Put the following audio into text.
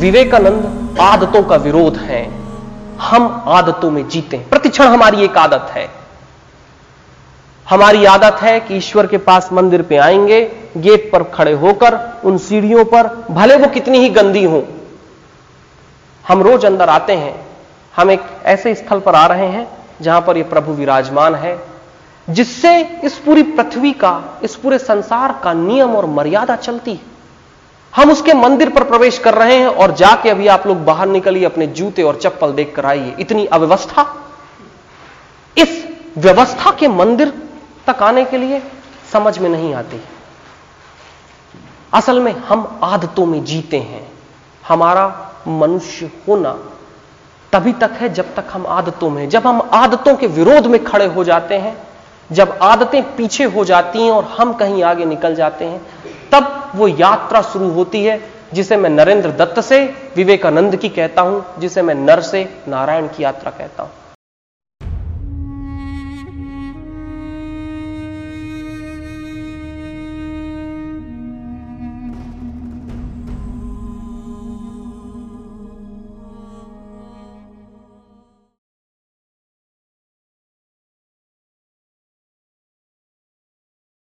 विवेकानंद आदतों का विरोध है। हम आदतों में जीते प्रतिक्षण हमारी एक आदत है। हमारी आदत है कि ईश्वर के पास मंदिर पे आएँगे, गेट पर खड़े होकर उन सीढ़ियों पर, भले वो कितनी ही गंदी हो, हम रोज अंदर आते हैं। हम एक ऐसे स्थल पर आ रहे हैं जहाँ पर ये प्रभु विराजमान है, जिससे इस पूरी पृथ्वी का, इस पूरे संसार का नियम और मर्यादा चलती है। हम उसके मंदिर पर प्रवेश कर रहे हैं और जाके अभी आप लोग बाहर निकलिए, अपने जूते और चप्पल देखकर आइए। इतनी अव्यवस्था। इस व्यवस्था के मंदिर तक आने के लिए समझ में नहीं आती। असल में हम आदतों में जीते हैं। हमारा मनुष्य होना तभी तक है जब तक हम आदतों में जब हम आदतों के विरोध में खड़े हो जाते हैं, जब आदतें पीछे हो जाती हैं और हम कहीं आगे निकल जाते हैं तब वो यात्रा शुरू होती है, जिसे मैं नरेंद्र दत्त से विवेकानंद की कहता हूँ, जिसे मैं नर से नारायण की यात्रा कहता हूँ।